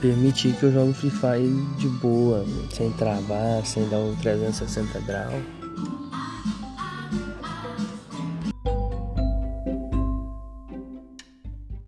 permitir que eu jogue Free Fire de boa, sem travar, sem dar um 360 graus.